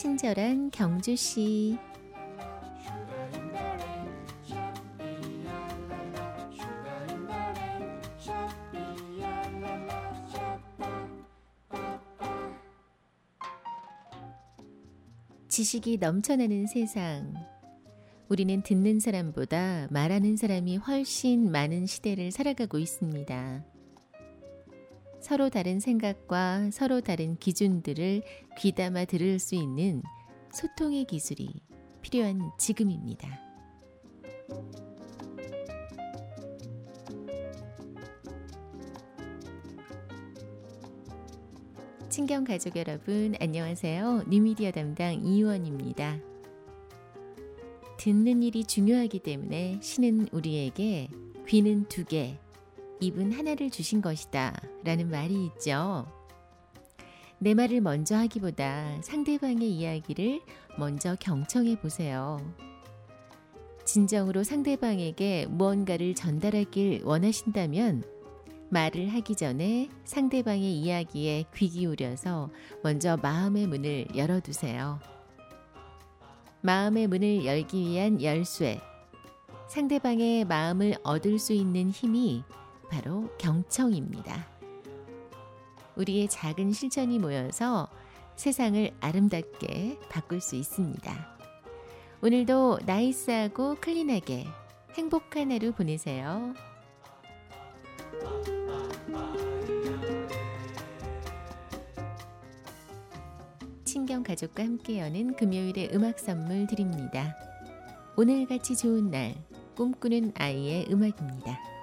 친절한 경주씨. 지식이 넘쳐나는 세상. 우리는 듣는 사람보다 말하는 사람이 훨씬 많은 시대를 살아가고 있습니다. 서로 다른 생각과 서로 다른 기준들을 귀담아 들을 수 있는 소통의 기술이 필요한 지금입니다. 친경 가족 여러분, 안녕하세요. 뉴미디어 담당 이유원입니다. 듣는 일이 중요하기 때문에 신은 우리에게 귀는 두 개, 입은 하나를 주신 것이다. 라는 말이 있죠. 내 말을 먼저 하기보다 상대방의 이야기를 먼저 경청해 보세요. 진정으로 상대방에게 무언가를 전달하길 원하신다면 말을 하기 전에 상대방의 이야기에 귀 기울여서 먼저 마음의 문을 열어두세요. 마음의 문을 열기 위한 열쇠. 상대방의 마음을 얻을 수 있는 힘이 바로 경청입니다. 우리의 작은 실천이 모여서 세상을 아름답게 바꿀 수 있습니다. 오늘도 나이스하고 클린하게 행복한 하루 보내세요. 친경 가족과 함께 여는 금요일의 음악 선물 드립니다. 오늘같이 좋은 날, 꿈꾸는 아이의 음악입니다.